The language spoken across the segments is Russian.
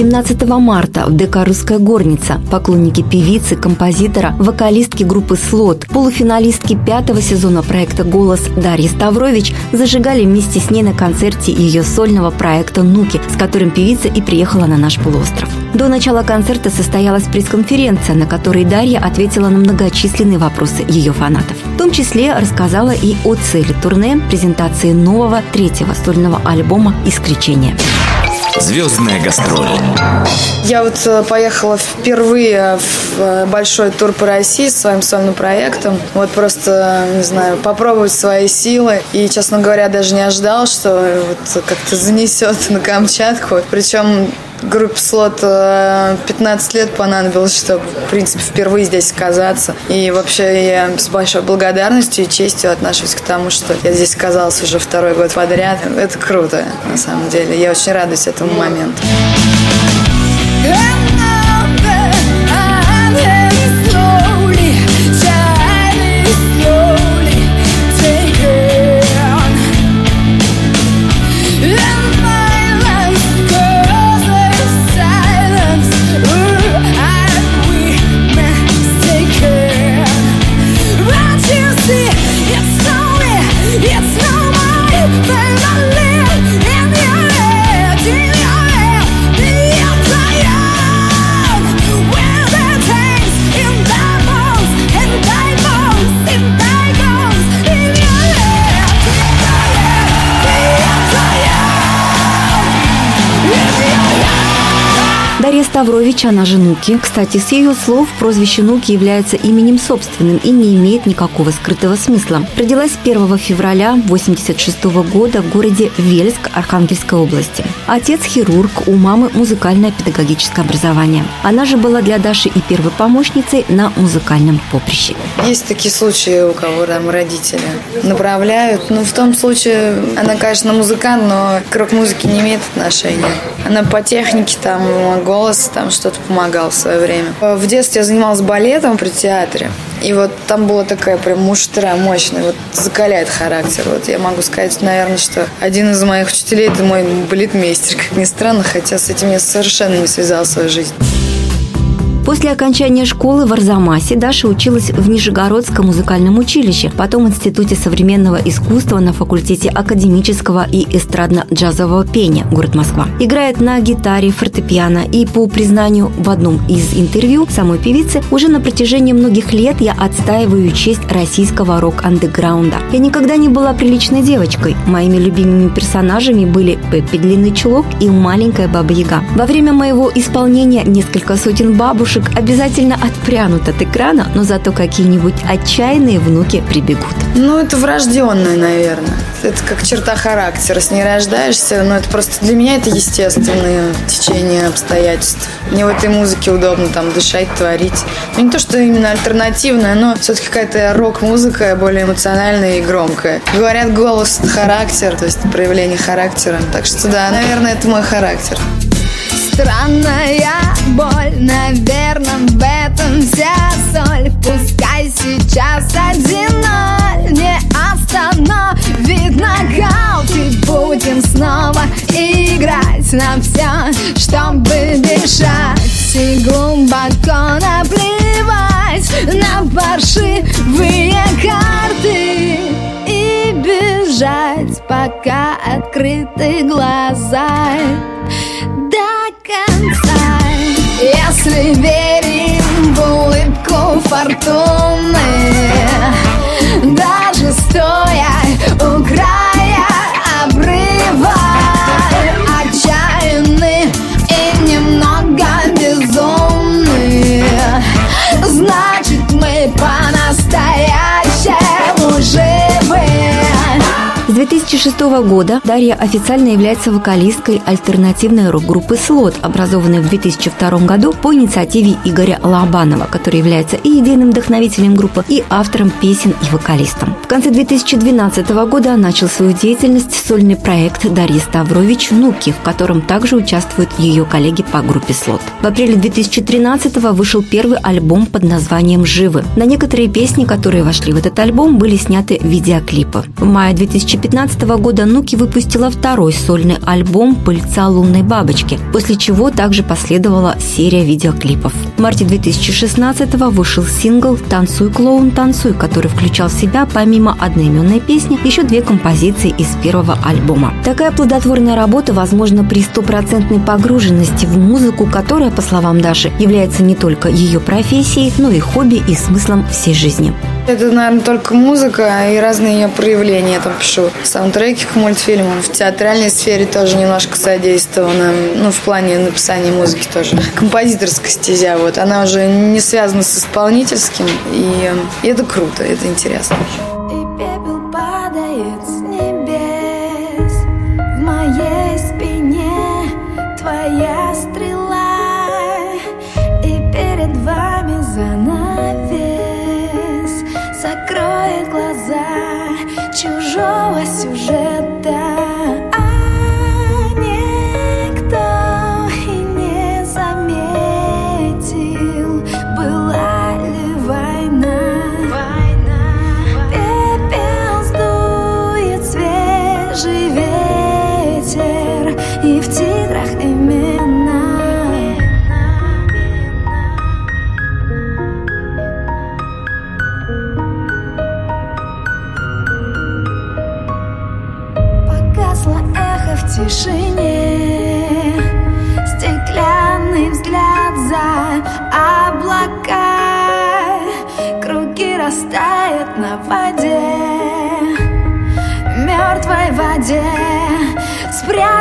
17 марта в ДК «Русская горница» поклонники певицы, композитора, вокалистки группы «Слот», полуфиналистки пятого сезона проекта «Голос» Дарьи Ставрович зажигали вместе с ней на концерте ее сольного проекта «Нуки», с которым певица и приехала на наш полуостров. До начала концерта состоялась пресс-конференция, на которой Дарья ответила на многочисленные вопросы ее фанатов. В том числе рассказала и о цели турне, презентации нового третьего сольного альбома «Исключение». Звездная гастроль. Я вот э, поехала впервые в э, большой тур по России с своим сольным проектом. Вот просто, не знаю, попробовать свои силы. И, честно говоря, даже не ожидал, что вот как-то занесет на Камчатку. Причем группе слот 15 лет понадобилось, чтобы, в принципе, впервые здесь оказаться. И вообще я с большой благодарностью и честью отношусь к тому, что я здесь оказалась уже второй год подряд. Это круто, на самом деле. Я очень радуюсь этому моменту. Дарья Ставрович, она же Нуки. Кстати, с ее слов прозвище Нуки является именем собственным и не имеет никакого скрытого смысла. Родилась 1 февраля 1986 года в городе Вельск Архангельской области. Отец хирург, у мамы музыкальное педагогическое образование. Она же была для Даши и первой помощницей на музыкальном поприще. Есть такие случаи, у кого там родители направляют. Ну, в том случае, она, конечно, музыкант, но к рок-музыке не имеет отношения. Она по технике там голос там что-то помогал в свое время. В детстве я занималась балетом при театре. И вот там была такая прям муштра мощная, вот закаляет характер. Вот я могу сказать, наверное, что один из моих учителей это мой балетмейстер, как ни странно, хотя с этим я совершенно не связала свою жизнь. После окончания школы в Арзамасе Даша училась в Нижегородском музыкальном училище, потом в Институте современного искусства на факультете академического и эстрадно-джазового пения, город Москва. Играет на гитаре, фортепиано и, по признанию в одном из интервью самой певицы, уже на протяжении многих лет я отстаиваю честь российского рок-андеграунда. Я никогда не была приличной девочкой. Моими любимыми персонажами были Пеппи Длинный Чулок и маленькая Баба Яга. Во время моего исполнения несколько сотен бабушек бабушек обязательно отпрянут от экрана, но зато какие-нибудь отчаянные внуки прибегут. Ну, это врожденное, наверное. Это как черта характера. С ней рождаешься, но это просто для меня это естественное течение обстоятельств. Мне в этой музыке удобно там дышать, творить. Ну, не то, что именно альтернативная, но все-таки какая-то рок-музыка более эмоциональная и громкая. Говорят, голос – характер, то есть проявление характера. Так что да, наверное, это мой характер. Странная боль, наверное, в этом вся соль. Пускай сейчас один ноль не остановит нокаут И будем снова играть на все, чтобы дышать И глубоко наплевать на паршивые карты. И бежать, пока открыты глаза фортуны Даже стоя 2006 года Дарья официально является вокалисткой альтернативной рок-группы «Слот», образованной в 2002 году по инициативе Игоря Лобанова, который является и идейным вдохновителем группы, и автором песен и вокалистом. В конце 2012 года начал свою деятельность сольный проект Дарьи Ставрович «Нуки», в котором также участвуют ее коллеги по группе «Слот». В апреле 2013 вышел первый альбом под названием «Живы». На некоторые песни, которые вошли в этот альбом, были сняты видеоклипы. В мае 2015 года Нуки выпустила второй сольный альбом «Пыльца лунной бабочки», после чего также последовала серия видеоклипов. В марте 2016 вышел сингл «Танцуй, клоун, танцуй», который включал в себя, помимо одноименной песни, еще две композиции из первого альбома. Такая плодотворная работа возможна при стопроцентной погруженности в музыку, которая, по словам Даши, является не только ее профессией, но и хобби и смыслом всей жизни. Это, наверное, только музыка и разные ее проявления. Я там пишу саундтреки к мультфильмам. В театральной сфере тоже немножко задействована. Ну, в плане написания музыки тоже. Композиторская стезя, вот. Она уже не связана с исполнительским. И, и это круто, это интересно. И пепел падает чужого сюжета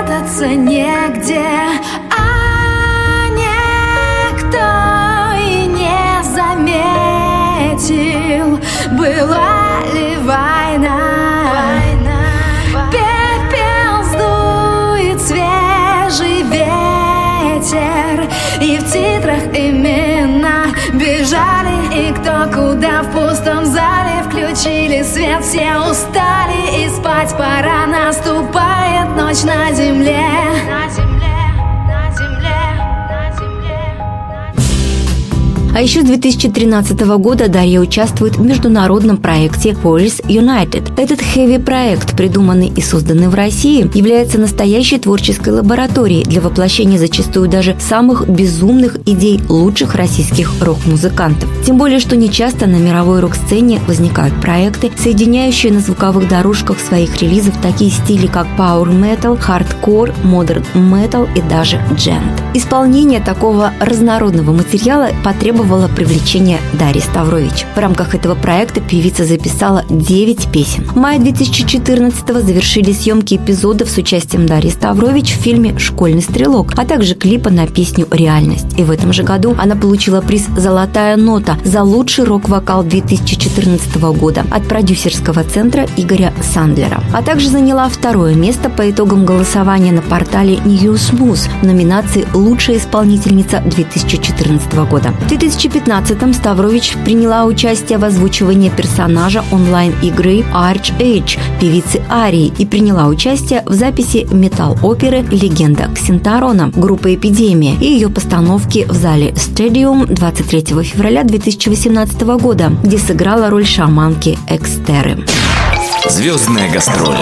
Спрятаться негде А никто и не заметил Была ли война. Пепел сдует свежий ветер И в титрах имена Бежали и кто куда в пустом зале Включили свет, все устали И спать пора, наступает ночь на земле А еще с 2013 года Дарья участвует в международном проекте Police United. Этот хэви-проект, придуманный и созданный в России, является настоящей творческой лабораторией для воплощения зачастую даже самых безумных идей лучших российских рок-музыкантов. Тем более, что нечасто на мировой рок-сцене возникают проекты, соединяющие на звуковых дорожках своих релизов такие стили, как Power Metal, Hardcore, Modern Metal и даже Джент. Исполнение такого разнородного материала потребовало привлечения Дарьи Ставрович. В рамках этого проекта певица записала 9 песен. В мае 2014 завершили съемки эпизодов с участием Дарьи Ставрович в фильме «Школьный стрелок», а также клипа на песню «Реальность». И в этом же году она получила приз «Золотая нота» за лучший рок-вокал 2014 года от продюсерского центра Игоря Сандлера. А также заняла второе место по итогам голосования на портале Newsmoose в номинации «Лучшая исполнительница 2014 года». В 2015-м Ставрович приняла участие в озвучивании персонажа онлайн-игры Arch Age певицы Арии и приняла участие в записи метал-оперы «Легенда Ксентарона» группы «Эпидемия» и ее постановки в зале Stadium 23 февраля 2018 года, где сыграла роль шаманки Экстеры. Звездная гастроль.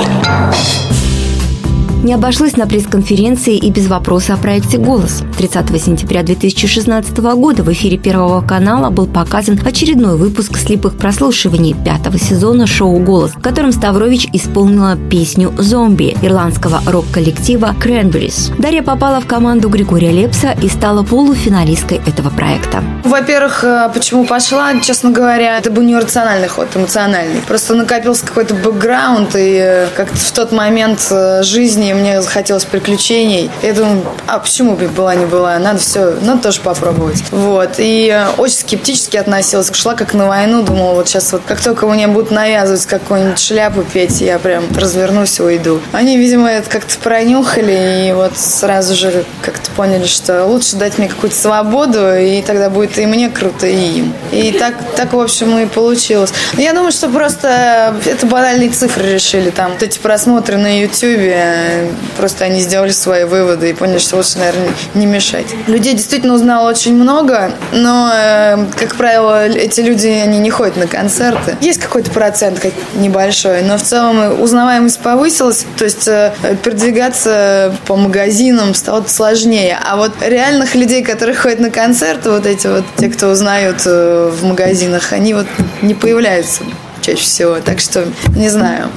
Не обошлось на пресс-конференции и без вопроса о проекте «Голос». 30 сентября 2016 года в эфире Первого канала был показан очередной выпуск слепых прослушиваний пятого сезона шоу «Голос», в котором Ставрович исполнила песню «Зомби» ирландского рок-коллектива «Cranberries». Дарья попала в команду Григория Лепса и стала полуфиналисткой этого проекта. Во-первых, э, почему пошла, честно говоря, это был не рациональный ход, эмоциональный. Просто накопился какой-то бэкграунд, и э, как-то в тот момент э, жизни мне захотелось приключений. Я думаю, а почему бы была не была? Надо все, надо тоже попробовать. Вот. И э, очень скептически относилась. Шла как на войну, думала, вот сейчас вот как только мне будут навязывать какую-нибудь шляпу петь, я прям развернусь и уйду. Они, видимо, это как-то пронюхали и вот сразу же как-то поняли, что лучше дать мне какую-то свободу, и тогда будет и мне круто, и им. И так, так в общем, и получилось. Я думаю, что просто это банальные цифры решили там. Вот эти просмотры на YouTube, просто они сделали свои выводы и поняли, что лучше, наверное, не мешать. Людей действительно узнало очень много, но, э, как правило, эти люди, они не ходят на концерты. Есть какой-то процент как небольшой, но в целом узнаваемость повысилась, то есть э, передвигаться по магазинам стало сложнее. А вот реальных людей, которые ходят на концерты, вот эти вот, те, кто узнают э, в магазинах, они вот не появляются чаще всего. Так что не знаю.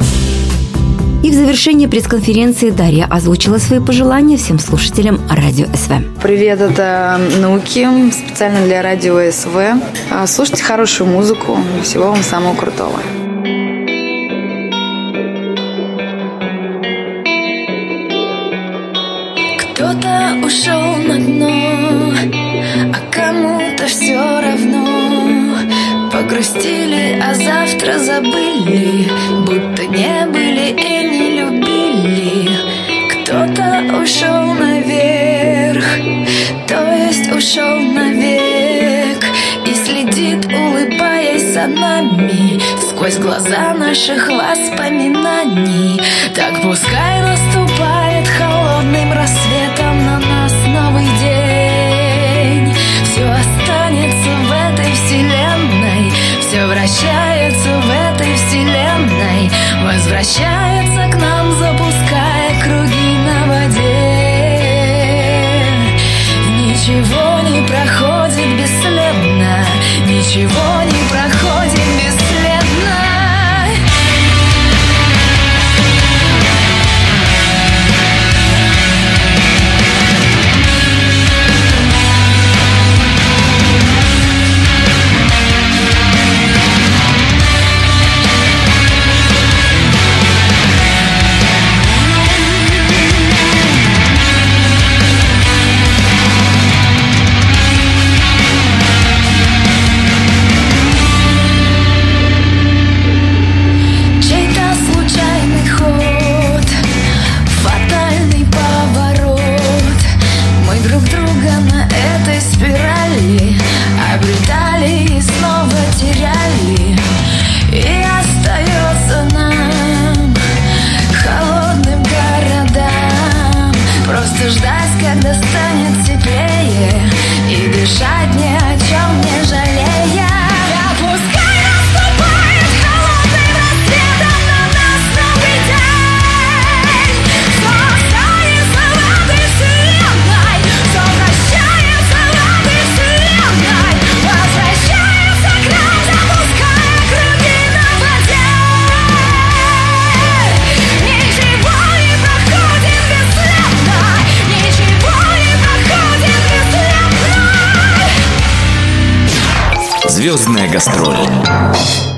И в завершении пресс-конференции Дарья озвучила свои пожелания всем слушателям Радио СВ. Привет, это Науки, специально для Радио СВ. А, слушайте хорошую музыку. Всего вам самого крутого. Кто-то ушел на дно, а кому-то все равно. Погрустили, а завтра забыли, будто не были ушел навек и следит, улыбаясь за нами сквозь глаза наших воспоминаний. Так пускай наступает холодным рассветом на нас новый день. Все останется в этой вселенной, все вращается в этой вселенной, возвращается ничего не гастроль.